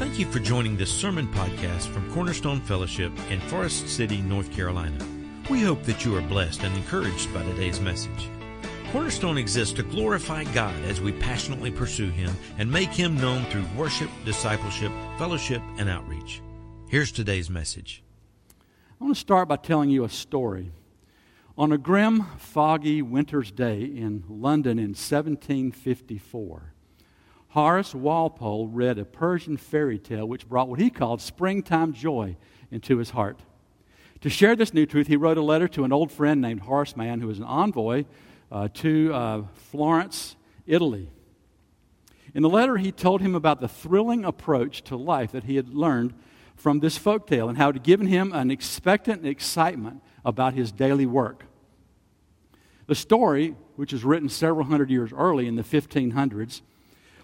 Thank you for joining this sermon podcast from Cornerstone Fellowship in Forest City, North Carolina. We hope that you are blessed and encouraged by today's message. Cornerstone exists to glorify God as we passionately pursue Him and make Him known through worship, discipleship, fellowship, and outreach. Here's today's message. I want to start by telling you a story. On a grim, foggy winter's day in London in 1754, Horace Walpole read a Persian fairy tale which brought what he called springtime joy into his heart. To share this new truth, he wrote a letter to an old friend named Horace Mann, who was an envoy uh, to uh, Florence, Italy. In the letter, he told him about the thrilling approach to life that he had learned from this folk tale and how it had given him an expectant excitement about his daily work. The story, which was written several hundred years early in the 1500s,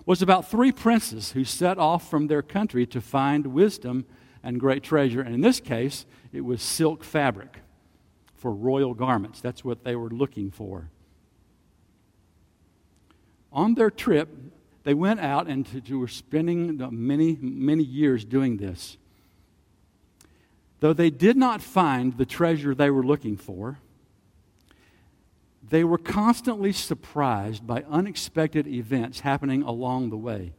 was about three princes who set off from their country to find wisdom and great treasure. And in this case, it was silk fabric for royal garments. That's what they were looking for. On their trip, they went out and to, to were spending many, many years doing this. Though they did not find the treasure they were looking for, they were constantly surprised by unexpected events happening along the way.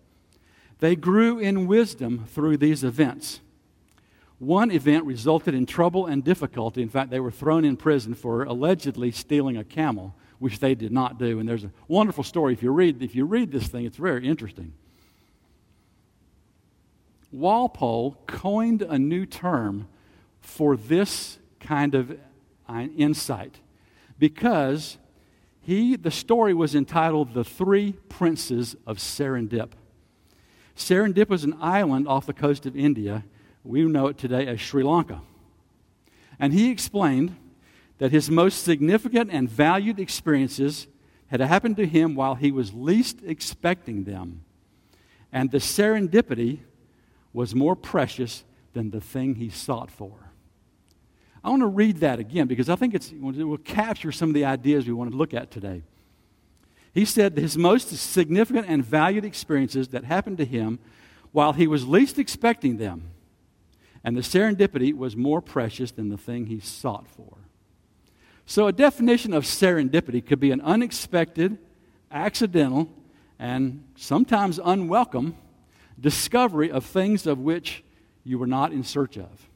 They grew in wisdom through these events. One event resulted in trouble and difficulty. In fact, they were thrown in prison for allegedly stealing a camel, which they did not do. And there's a wonderful story. If you read, if you read this thing, it's very interesting. Walpole coined a new term for this kind of uh, insight because he, the story was entitled The Three Princes of Serendip. Serendip was an island off the coast of India. We know it today as Sri Lanka. And he explained that his most significant and valued experiences had happened to him while he was least expecting them. And the serendipity was more precious than the thing he sought for. I want to read that again because I think it will capture some of the ideas we want to look at today. He said his most significant and valued experiences that happened to him while he was least expecting them, and the serendipity was more precious than the thing he sought for. So, a definition of serendipity could be an unexpected, accidental, and sometimes unwelcome discovery of things of which you were not in search of.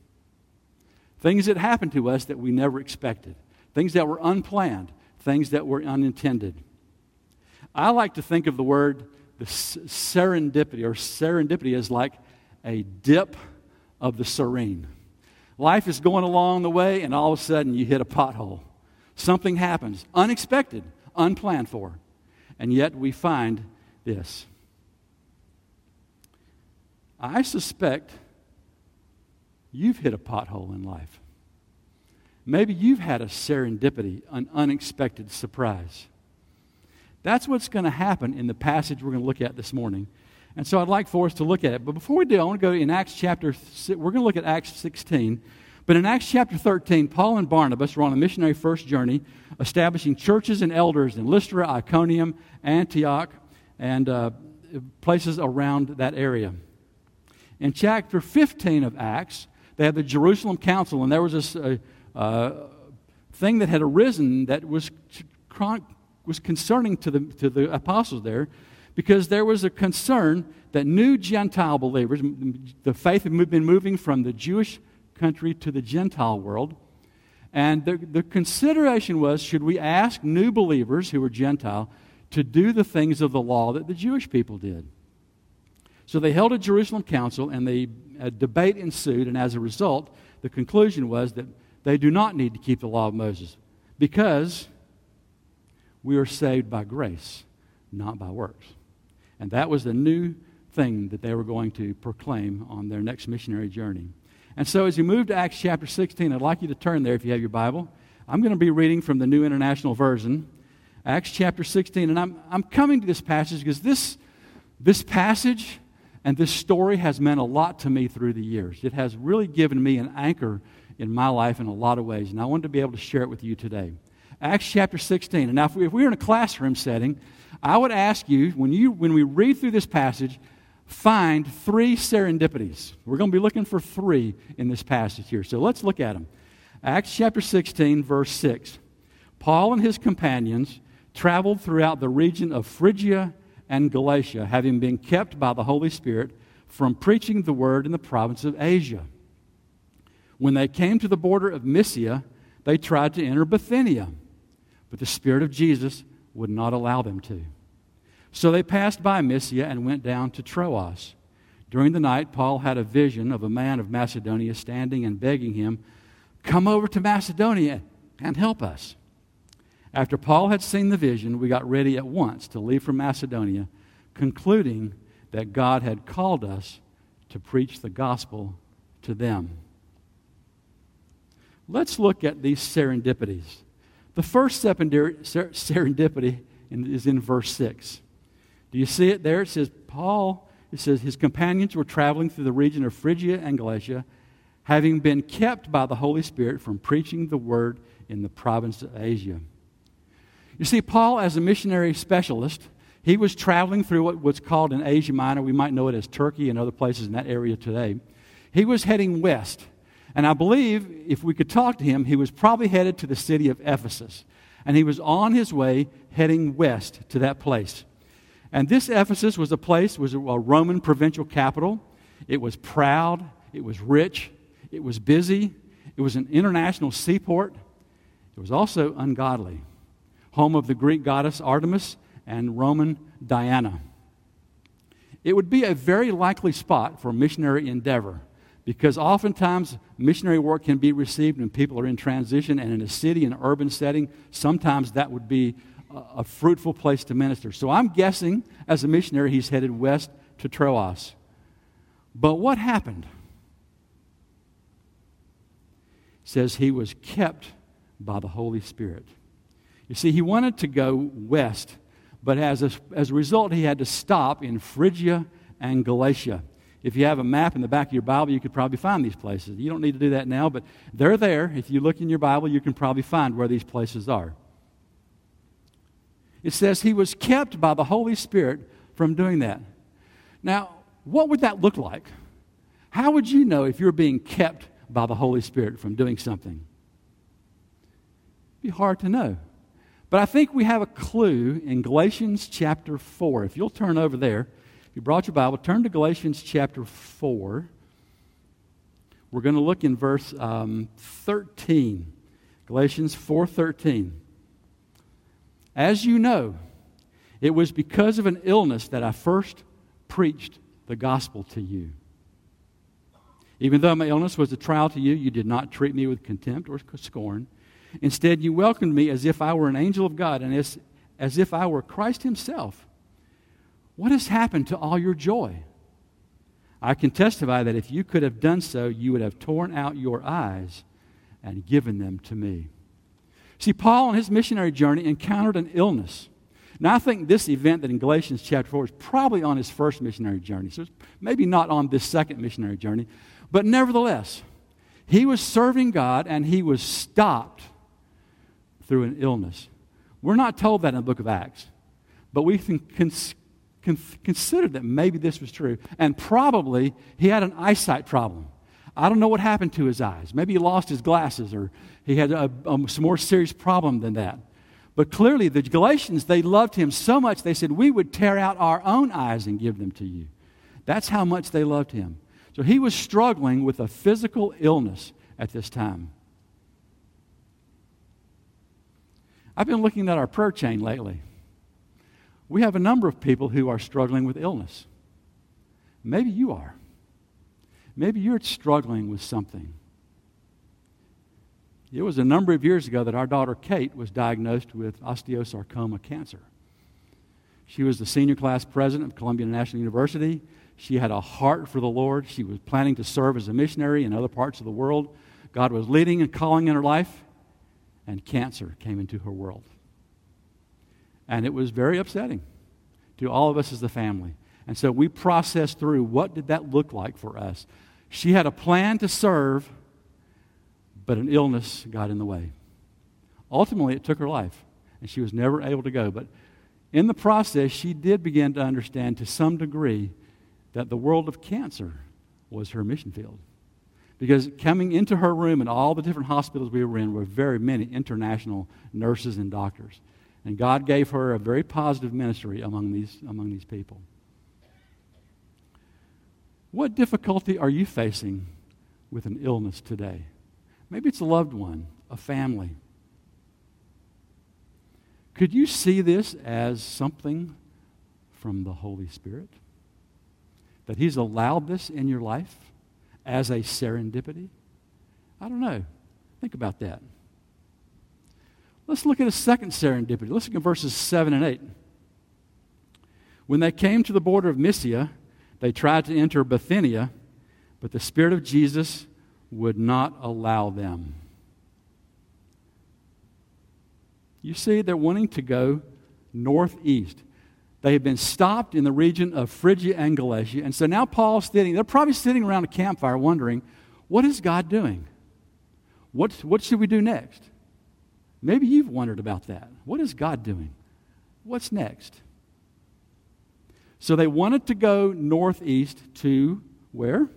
Things that happened to us that we never expected, things that were unplanned, things that were unintended. I like to think of the word the serendipity or serendipity as like a dip of the serene. Life is going along the way, and all of a sudden you hit a pothole. Something happens, unexpected, unplanned for. And yet we find this. I suspect you've hit a pothole in life. Maybe you've had a serendipity, an unexpected surprise. That's what's going to happen in the passage we're going to look at this morning. And so I'd like for us to look at it. But before we do, I want to go in Acts chapter, we're going to look at Acts 16. But in Acts chapter 13, Paul and Barnabas were on a missionary first journey, establishing churches and elders in Lystra, Iconium, Antioch, and uh, places around that area. In chapter 15 of Acts, they had the Jerusalem Council, and there was this uh, uh, thing that had arisen that was, was concerning to the, to the apostles there because there was a concern that new Gentile believers, the faith had been moving from the Jewish country to the Gentile world. And the, the consideration was should we ask new believers who were Gentile to do the things of the law that the Jewish people did? So they held a Jerusalem council and the, debate ensued, and as a result, the conclusion was that they do not need to keep the law of Moses because we are saved by grace, not by works. And that was the new thing that they were going to proclaim on their next missionary journey. And so, as you move to Acts chapter 16, I'd like you to turn there if you have your Bible. I'm going to be reading from the New International Version, Acts chapter 16. And I'm, I'm coming to this passage because this, this passage and this story has meant a lot to me through the years. It has really given me an anchor in my life in a lot of ways, and I wanted to be able to share it with you today. Acts chapter 16. And now, if we, if we were in a classroom setting, I would ask you when, you, when we read through this passage, find three serendipities. We're going to be looking for three in this passage here. So let's look at them. Acts chapter 16, verse 6. Paul and his companions traveled throughout the region of Phrygia and Galatia, having been kept by the Holy Spirit from preaching the word in the province of Asia. When they came to the border of Mysia, they tried to enter Bithynia, but the Spirit of Jesus would not allow them to. So they passed by Mysia and went down to Troas. During the night, Paul had a vision of a man of Macedonia standing and begging him, Come over to Macedonia and help us. After Paul had seen the vision, we got ready at once to leave for Macedonia, concluding that God had called us to preach the gospel to them. Let's look at these serendipities. The first serendipity is in verse 6. Do you see it there? It says, Paul, it says, his companions were traveling through the region of Phrygia and Galatia, having been kept by the Holy Spirit from preaching the word in the province of Asia. You see, Paul, as a missionary specialist, he was traveling through what, what's called in Asia Minor. We might know it as Turkey and other places in that area today. He was heading west. And I believe if we could talk to him, he was probably headed to the city of Ephesus. And he was on his way heading west to that place. And this Ephesus was a place, was a Roman provincial capital. It was proud, it was rich, it was busy, it was an international seaport. It was also ungodly, home of the Greek goddess Artemis and Roman Diana. It would be a very likely spot for missionary endeavor because oftentimes missionary work can be received when people are in transition and in a city an urban setting sometimes that would be a fruitful place to minister. So I'm guessing as a missionary, he's headed west to Troas. But what happened? It says he was kept by the Holy Spirit. You see, he wanted to go west, but as a, as a result, he had to stop in Phrygia and Galatia. If you have a map in the back of your Bible, you could probably find these places. You don't need to do that now, but they're there. If you look in your Bible, you can probably find where these places are. It says he was kept by the Holy Spirit from doing that. Now, what would that look like? How would you know if you're being kept by the Holy Spirit from doing something? It'd be hard to know. But I think we have a clue in Galatians chapter 4. If you'll turn over there, if you brought your Bible, turn to Galatians chapter 4. We're going to look in verse um, 13. Galatians 4:13. As you know, it was because of an illness that I first preached the gospel to you. Even though my illness was a trial to you, you did not treat me with contempt or scorn. Instead, you welcomed me as if I were an angel of God and as, as if I were Christ Himself. What has happened to all your joy? I can testify that if you could have done so, you would have torn out your eyes and given them to me. See, Paul on his missionary journey encountered an illness. Now, I think this event that in Galatians chapter 4 is probably on his first missionary journey. So maybe not on this second missionary journey. But nevertheless, he was serving God and he was stopped through an illness. We're not told that in the book of Acts, but we can cons- consider that maybe this was true. And probably he had an eyesight problem. I don't know what happened to his eyes. Maybe he lost his glasses or he had a, a more serious problem than that. But clearly, the Galatians, they loved him so much, they said, We would tear out our own eyes and give them to you. That's how much they loved him. So he was struggling with a physical illness at this time. I've been looking at our prayer chain lately. We have a number of people who are struggling with illness. Maybe you are. Maybe you're struggling with something. It was a number of years ago that our daughter Kate was diagnosed with osteosarcoma cancer. She was the senior class president of Columbia International University. She had a heart for the Lord. She was planning to serve as a missionary in other parts of the world. God was leading and calling in her life, and cancer came into her world. And it was very upsetting to all of us as a family. And so we processed through what did that look like for us. She had a plan to serve but an illness got in the way. Ultimately, it took her life, and she was never able to go. But in the process, she did begin to understand to some degree that the world of cancer was her mission field. Because coming into her room and all the different hospitals we were in were very many international nurses and doctors. And God gave her a very positive ministry among these, among these people. What difficulty are you facing with an illness today? Maybe it's a loved one, a family. Could you see this as something from the Holy Spirit? That He's allowed this in your life as a serendipity? I don't know. Think about that. Let's look at a second serendipity. Let's look at verses 7 and 8. When they came to the border of Mysia, they tried to enter Bithynia, but the Spirit of Jesus would not allow them. You see, they're wanting to go northeast. They had been stopped in the region of Phrygia and Galatia. And so now Paul's sitting, they're probably sitting around a campfire wondering, what is God doing? What, what should we do next? Maybe you've wondered about that. What is God doing? What's next? So they wanted to go northeast to where?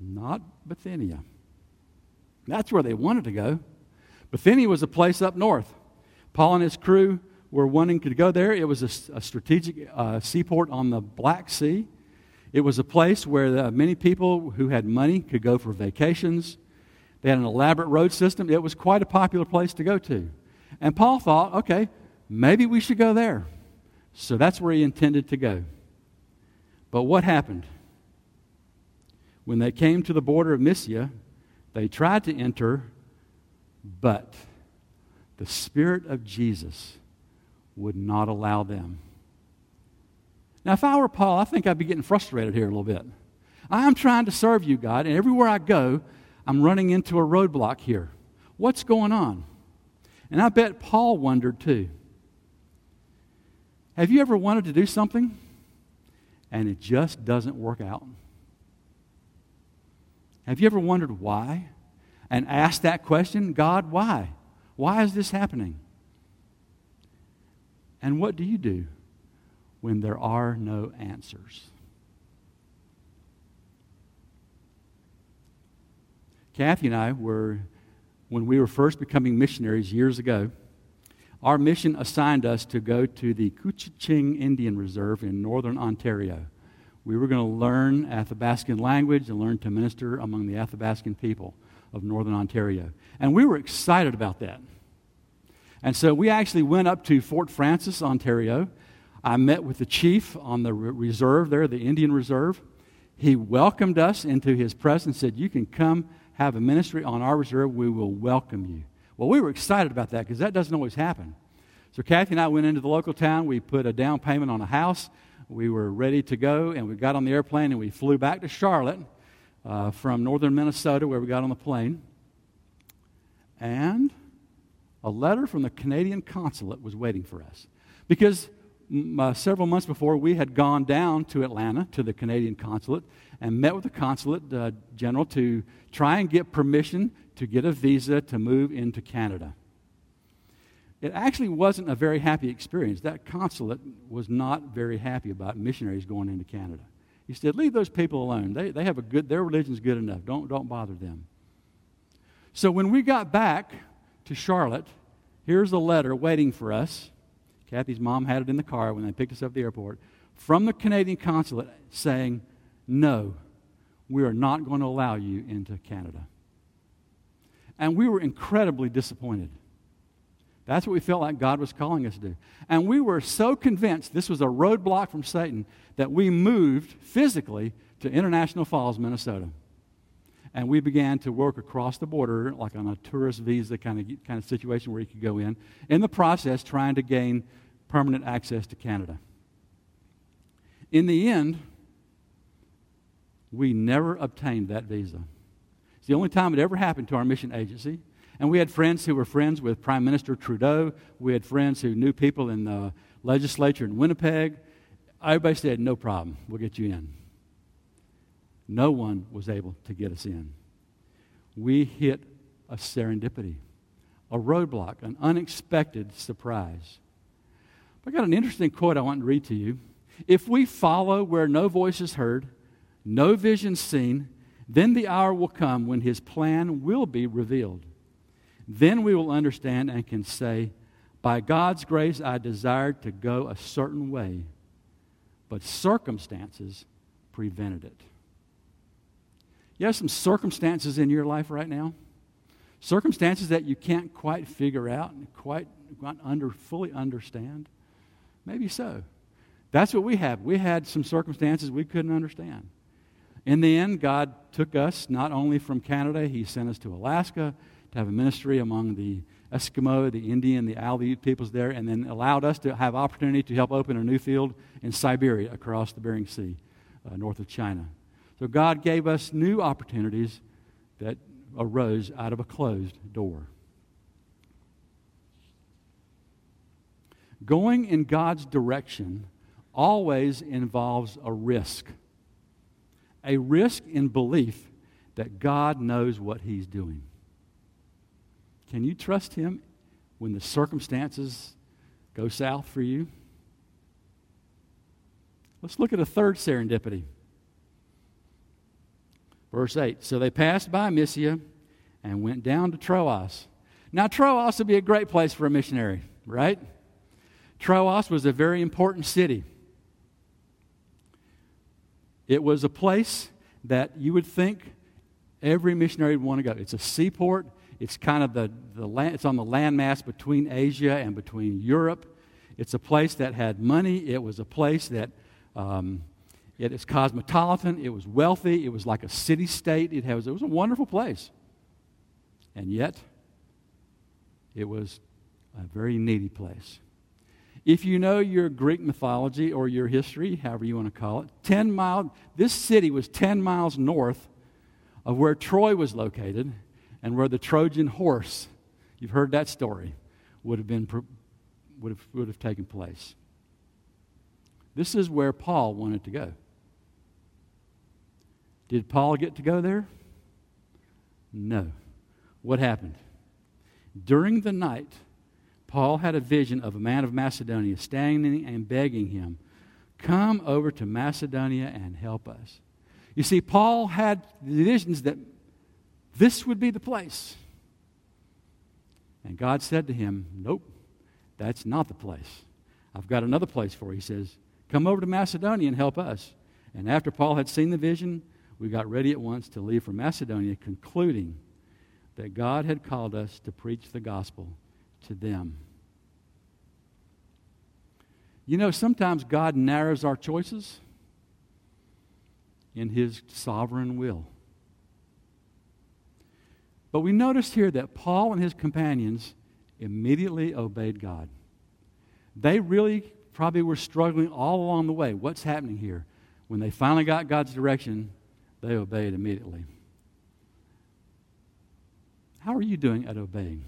Not Bithynia. That's where they wanted to go. Bithynia was a place up north. Paul and his crew were wanting to go there. It was a, a strategic uh, seaport on the Black Sea. It was a place where the, many people who had money could go for vacations. They had an elaborate road system. It was quite a popular place to go to. And Paul thought, okay, maybe we should go there. So that's where he intended to go. But what happened? When they came to the border of Mysia, they tried to enter, but the Spirit of Jesus would not allow them. Now, if I were Paul, I think I'd be getting frustrated here a little bit. I am trying to serve you, God, and everywhere I go, I'm running into a roadblock here. What's going on? And I bet Paul wondered too. Have you ever wanted to do something and it just doesn't work out? Have you ever wondered why? And asked that question God, why? Why is this happening? And what do you do when there are no answers? Kathy and I were, when we were first becoming missionaries years ago, our mission assigned us to go to the Couchiching Indian Reserve in northern Ontario. We were going to learn Athabascan language and learn to minister among the Athabascan people of northern Ontario. And we were excited about that. And so we actually went up to Fort Frances, Ontario. I met with the chief on the reserve there, the Indian Reserve. He welcomed us into his presence, and said, You can come have a ministry on our reserve. We will welcome you. Well, we were excited about that because that doesn't always happen. So Kathy and I went into the local town. We put a down payment on a house. We were ready to go, and we got on the airplane and we flew back to Charlotte uh, from northern Minnesota, where we got on the plane. And a letter from the Canadian consulate was waiting for us. Because uh, several months before, we had gone down to Atlanta to the Canadian consulate and met with the consulate uh, general to try and get permission to get a visa to move into Canada. It actually wasn't a very happy experience. That consulate was not very happy about missionaries going into Canada. He said, Leave those people alone. They, they have a good, their religion's good enough. Don't, don't bother them. So when we got back to Charlotte, here's a letter waiting for us. Kathy's mom had it in the car when they picked us up at the airport from the Canadian consulate saying, No, we are not going to allow you into Canada. And we were incredibly disappointed. That's what we felt like God was calling us to do. And we were so convinced this was a roadblock from Satan that we moved physically to International Falls, Minnesota. And we began to work across the border, like on a tourist visa kind of, kind of situation where you could go in, in the process, trying to gain permanent access to Canada. In the end, we never obtained that visa. It's the only time it ever happened to our mission agency. And we had friends who were friends with Prime Minister Trudeau. We had friends who knew people in the legislature in Winnipeg. Everybody said, no problem, we'll get you in. No one was able to get us in. We hit a serendipity, a roadblock, an unexpected surprise. I got an interesting quote I want to read to you. If we follow where no voice is heard, no vision seen, then the hour will come when his plan will be revealed. Then we will understand and can say, By God's grace, I desired to go a certain way, but circumstances prevented it. You have some circumstances in your life right now? Circumstances that you can't quite figure out and quite under, fully understand? Maybe so. That's what we have. We had some circumstances we couldn't understand. In the end, God took us not only from Canada, He sent us to Alaska to have a ministry among the Eskimo, the Indian, the Aleut peoples there, and then allowed us to have opportunity to help open a new field in Siberia across the Bering Sea, uh, north of China. So God gave us new opportunities that arose out of a closed door. Going in God's direction always involves a risk. A risk in belief that God knows what He's doing. Can you trust Him when the circumstances go south for you? Let's look at a third serendipity. Verse 8 So they passed by Mysia and went down to Troas. Now, Troas would be a great place for a missionary, right? Troas was a very important city. It was a place that you would think every missionary would want to go. It's a seaport. It's kind of the, the land, it's on the landmass between Asia and between Europe. It's a place that had money. It was a place that um, it is cosmopolitan. It was wealthy. It was like a city state. It, has, it was a wonderful place. And yet, it was a very needy place. If you know your Greek mythology or your history, however you want to call it, 10 mile, this city was 10 miles north of where Troy was located and where the Trojan horse, you've heard that story, would have, been, would have, would have taken place. This is where Paul wanted to go. Did Paul get to go there? No. What happened? During the night, Paul had a vision of a man of Macedonia standing and begging him, Come over to Macedonia and help us. You see, Paul had visions that this would be the place. And God said to him, Nope, that's not the place. I've got another place for you. He says, Come over to Macedonia and help us. And after Paul had seen the vision, we got ready at once to leave for Macedonia, concluding that God had called us to preach the gospel to them. You know, sometimes God narrows our choices in His sovereign will. But we notice here that Paul and his companions immediately obeyed God. They really probably were struggling all along the way. What's happening here? When they finally got God's direction, they obeyed immediately. How are you doing at obeying?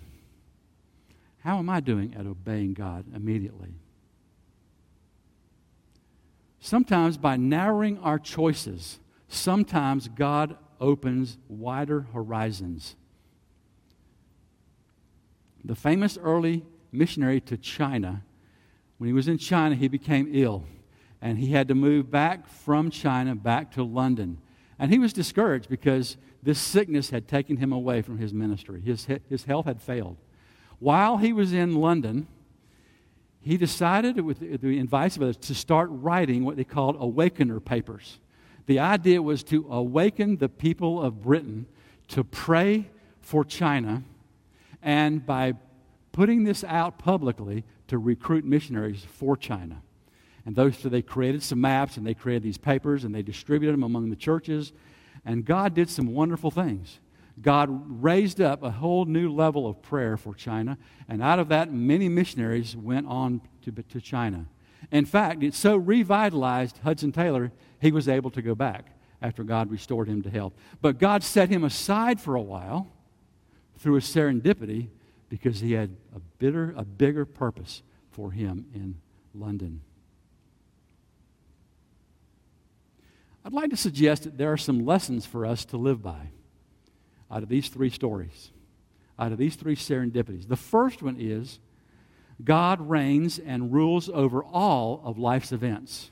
How am I doing at obeying God immediately? Sometimes, by narrowing our choices, sometimes God opens wider horizons. The famous early missionary to China, when he was in China, he became ill. And he had to move back from China back to London. And he was discouraged because this sickness had taken him away from his ministry. His, his health had failed. While he was in London, he decided, with the advice of others, to start writing what they called awakener papers. The idea was to awaken the people of Britain to pray for China, and by putting this out publicly, to recruit missionaries for China. And those, so they created some maps and they created these papers and they distributed them among the churches. And God did some wonderful things. God raised up a whole new level of prayer for China, and out of that, many missionaries went on to, to China. In fact, it so revitalized Hudson Taylor, he was able to go back after God restored him to health. But God set him aside for a while through a serendipity because he had a, bitter, a bigger purpose for him in London. I'd like to suggest that there are some lessons for us to live by out of these three stories, out of these three serendipities. The first one is God reigns and rules over all of life's events.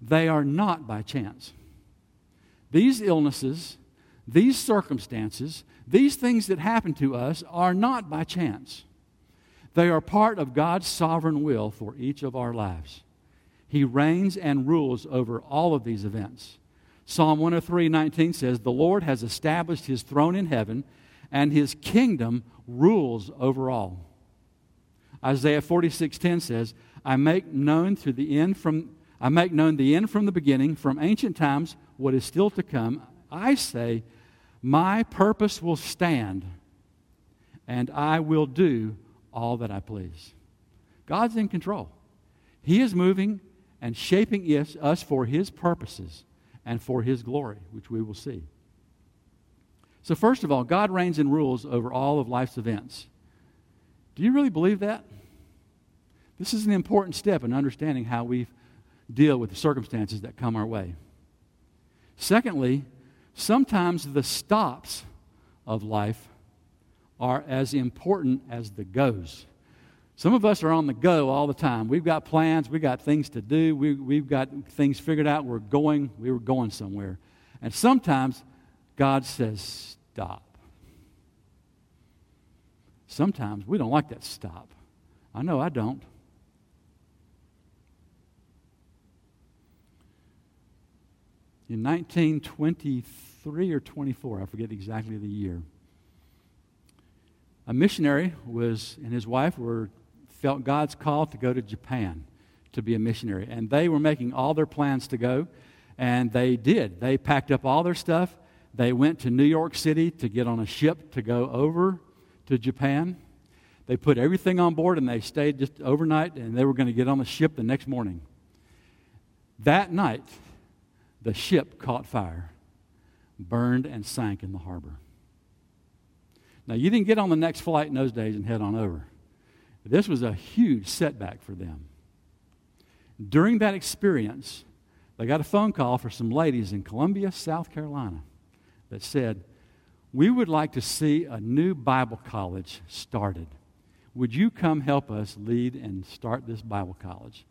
They are not by chance. These illnesses, these circumstances, these things that happen to us are not by chance. They are part of God's sovereign will for each of our lives. He reigns and rules over all of these events. Psalm 103 19 says, The Lord has established his throne in heaven, and his kingdom rules over all. Isaiah 46:10 says, I make known to the end from I make known the end from the beginning, from ancient times, what is still to come. I say, My purpose will stand, and I will do all that I please. God's in control. He is moving and shaping us for His purposes and for His glory, which we will see. So, first of all, God reigns and rules over all of life's events. Do you really believe that? This is an important step in understanding how we deal with the circumstances that come our way. Secondly, sometimes the stops of life are as important as the goes. Some of us are on the go all the time. We've got plans, we've got things to do, we, we've got things figured out. We're going, we were going somewhere. And sometimes God says, stop. Sometimes we don't like that stop. I know I don't. In 1923 or 24, I forget exactly the year, a missionary was and his wife were felt God's call to go to Japan to be a missionary, and they were making all their plans to go, and they did. They packed up all their stuff. They went to New York City to get on a ship to go over to Japan. They put everything on board and they stayed just overnight, and they were going to get on the ship the next morning. That night, the ship caught fire, burned, and sank in the harbor. Now, you didn't get on the next flight in those days and head on over. This was a huge setback for them. During that experience, they got a phone call for some ladies in Columbia, South Carolina, that said, We would like to see a new Bible college started. Would you come help us lead and start this Bible college?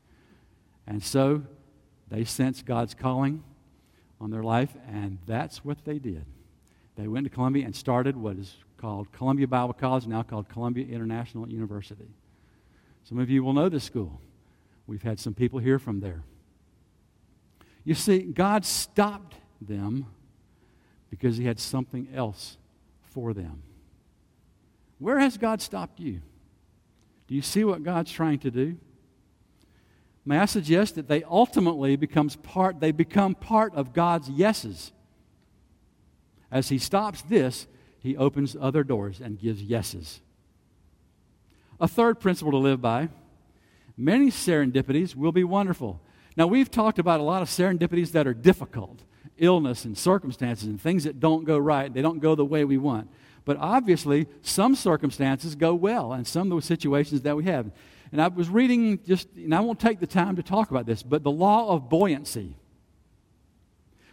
And so they sensed God's calling on their life, and that's what they did. They went to Columbia and started what is called Columbia Bible College, now called Columbia International University. Some of you will know this school. We've had some people here from there. You see, God stopped them because He had something else for them. Where has God stopped you? Do you see what God's trying to do? May I suggest that they ultimately becomes part, they become part of God's yeses. As he stops this, he opens other doors and gives yeses. A third principle to live by many serendipities will be wonderful. Now, we've talked about a lot of serendipities that are difficult illness and circumstances and things that don't go right, they don't go the way we want. But obviously, some circumstances go well, and some of those situations that we have. And I was reading just, and I won't take the time to talk about this, but the law of buoyancy,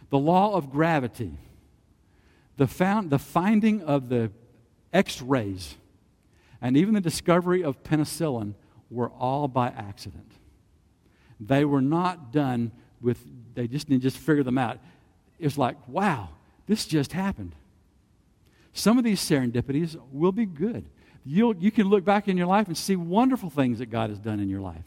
the law of gravity, the, found, the finding of the x rays, and even the discovery of penicillin were all by accident. They were not done with, they just didn't just figure them out. It was like, wow, this just happened. Some of these serendipities will be good. You'll, you can look back in your life and see wonderful things that God has done in your life.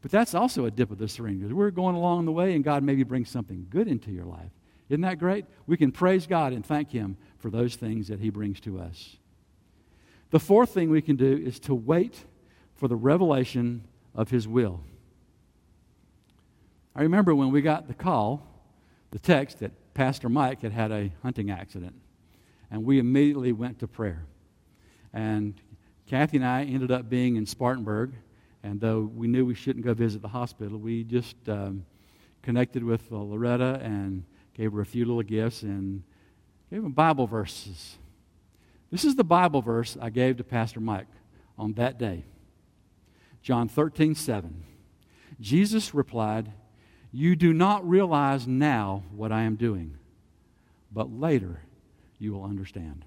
But that's also a dip of the syringe we're going along the way and God maybe brings something good into your life. Isn't that great? We can praise God and thank Him for those things that He brings to us. The fourth thing we can do is to wait for the revelation of His will. I remember when we got the call, the text that Pastor Mike had had a hunting accident, and we immediately went to prayer. And Kathy and I ended up being in Spartanburg. And though we knew we shouldn't go visit the hospital, we just um, connected with uh, Loretta and gave her a few little gifts and gave her Bible verses. This is the Bible verse I gave to Pastor Mike on that day John 13, 7. Jesus replied, You do not realize now what I am doing, but later you will understand.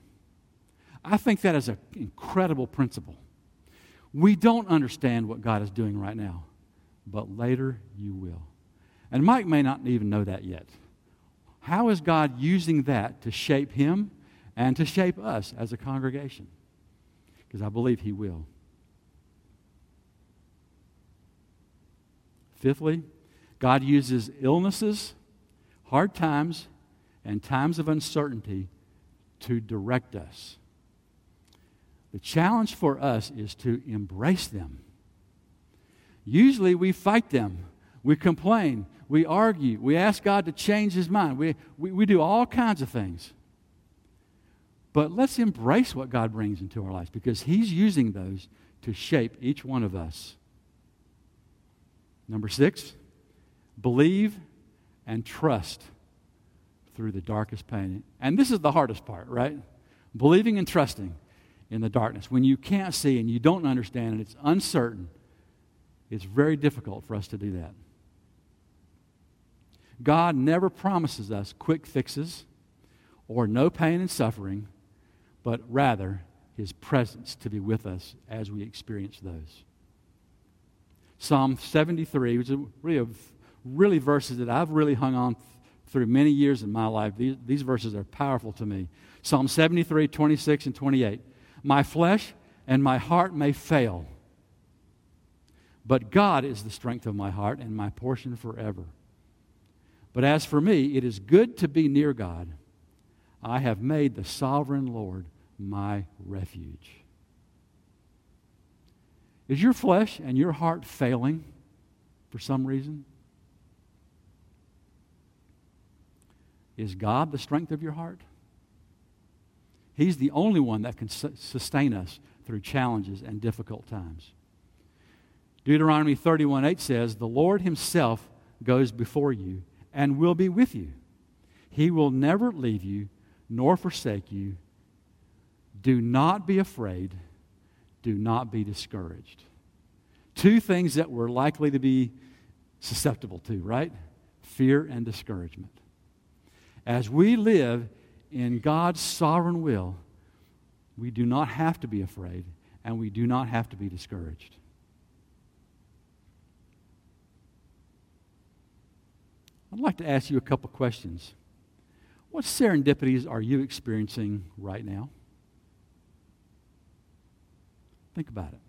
I think that is an incredible principle. We don't understand what God is doing right now, but later you will. And Mike may not even know that yet. How is God using that to shape him and to shape us as a congregation? Because I believe he will. Fifthly, God uses illnesses, hard times, and times of uncertainty to direct us. The challenge for us is to embrace them. Usually we fight them, we complain, we argue, we ask God to change his mind, we, we, we do all kinds of things. But let's embrace what God brings into our lives because he's using those to shape each one of us. Number six, believe and trust through the darkest pain. And this is the hardest part, right? Believing and trusting in the darkness. When you can't see and you don't understand and it's uncertain, it's very difficult for us to do that. God never promises us quick fixes or no pain and suffering, but rather his presence to be with us as we experience those. Psalm 73, which is really, really verses that I've really hung on through many years in my life. These, these verses are powerful to me. Psalm 73, 26, and 28. My flesh and my heart may fail, but God is the strength of my heart and my portion forever. But as for me, it is good to be near God. I have made the sovereign Lord my refuge. Is your flesh and your heart failing for some reason? Is God the strength of your heart? He's the only one that can sustain us through challenges and difficult times. Deuteronomy 31 8 says, The Lord Himself goes before you and will be with you. He will never leave you nor forsake you. Do not be afraid do not be discouraged. Two things that we're likely to be susceptible to, right? Fear and discouragement. As we live in God's sovereign will, we do not have to be afraid and we do not have to be discouraged. I'd like to ask you a couple questions. What serendipities are you experiencing right now? Think about it.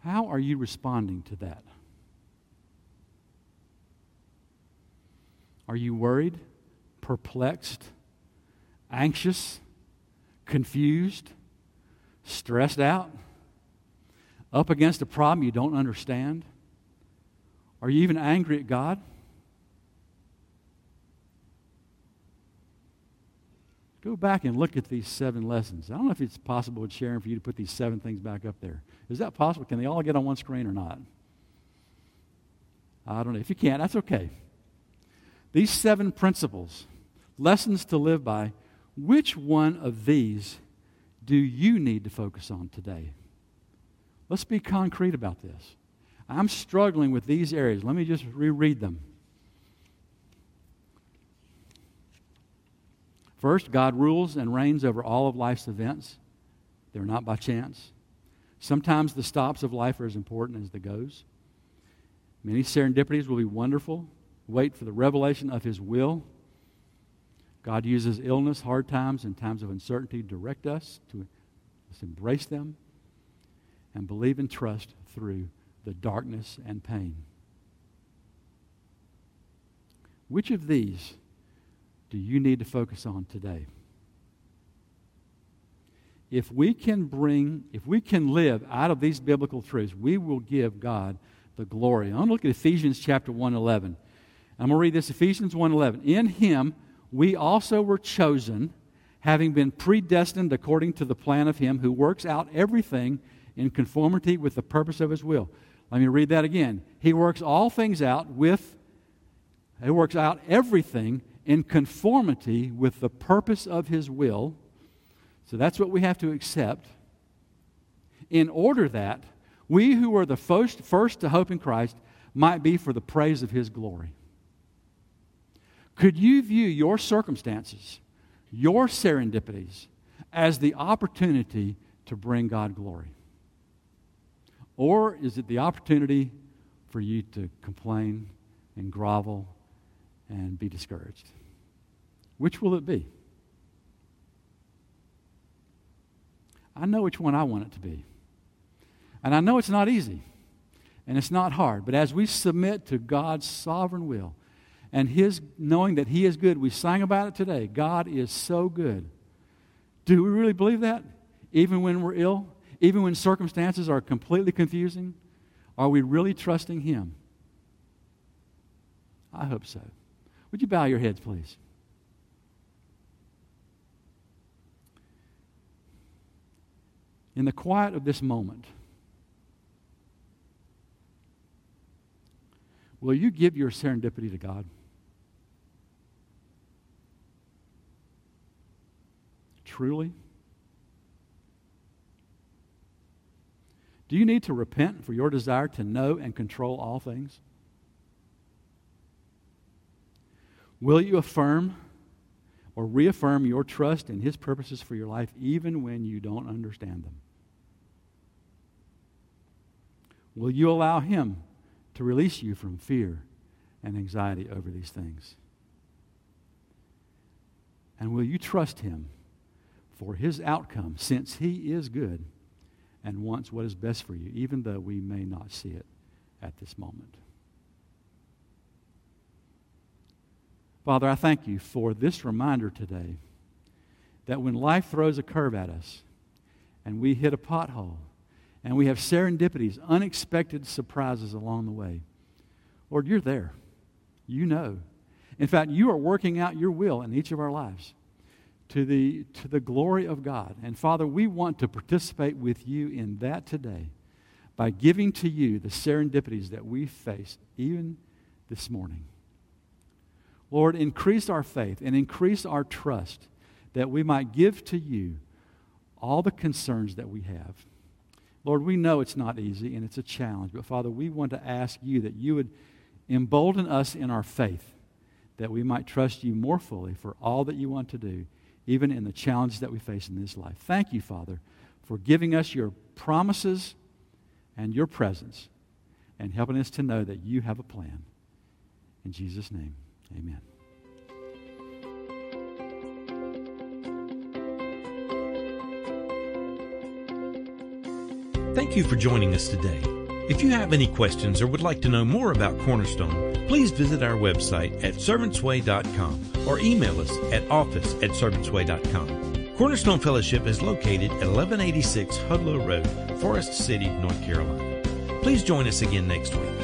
How are you responding to that? Are you worried, perplexed, anxious, confused, stressed out, up against a problem you don't understand? Are you even angry at God? Go back and look at these seven lessons. I don't know if it's possible with Sharon for you to put these seven things back up there. Is that possible? Can they all get on one screen or not? I don't know. If you can't, that's okay. These seven principles, lessons to live by, which one of these do you need to focus on today? Let's be concrete about this. I'm struggling with these areas. Let me just reread them. First, God rules and reigns over all of life's events. They're not by chance. Sometimes the stops of life are as important as the goes. Many serendipities will be wonderful. Wait for the revelation of His will. God uses illness, hard times, and times of uncertainty to direct us to embrace them and believe and trust through the darkness and pain. Which of these do you need to focus on today? If we can bring, if we can live out of these biblical truths, we will give God the glory. I'm going to look at Ephesians chapter 1:11. I'm going to read this Ephesians 1:11. In him we also were chosen, having been predestined according to the plan of him who works out everything in conformity with the purpose of his will. Let me read that again. He works all things out with he works out everything in conformity with the purpose of His will. So that's what we have to accept. In order that we who are the first, first to hope in Christ might be for the praise of His glory. Could you view your circumstances, your serendipities as the opportunity to bring God glory? Or is it the opportunity for you to complain and grovel and be discouraged? Which will it be? I know which one I want it to be. And I know it's not easy and it's not hard, but as we submit to God's sovereign will and His knowing that He is good, we sang about it today. God is so good. Do we really believe that? Even when we're ill? Even when circumstances are completely confusing? Are we really trusting Him? I hope so. Would you bow your heads, please? In the quiet of this moment, will you give your serendipity to God? Truly? Do you need to repent for your desire to know and control all things? Will you affirm or reaffirm your trust in His purposes for your life even when you don't understand them? Will you allow Him to release you from fear and anxiety over these things? And will you trust Him for His outcome since He is good and wants what is best for you, even though we may not see it at this moment? Father, I thank you for this reminder today that when life throws a curve at us and we hit a pothole and we have serendipities, unexpected surprises along the way, Lord, you're there. You know. In fact, you are working out your will in each of our lives to the, to the glory of God. And Father, we want to participate with you in that today by giving to you the serendipities that we face even this morning. Lord, increase our faith and increase our trust that we might give to you all the concerns that we have. Lord, we know it's not easy and it's a challenge, but Father, we want to ask you that you would embolden us in our faith, that we might trust you more fully for all that you want to do, even in the challenges that we face in this life. Thank you, Father, for giving us your promises and your presence and helping us to know that you have a plan. In Jesus' name. Amen. Thank you for joining us today. If you have any questions or would like to know more about Cornerstone, please visit our website at servantsway.com or email us at office at servantsway.com. Cornerstone Fellowship is located at 1186 Hudlow Road, Forest City, North Carolina. Please join us again next week.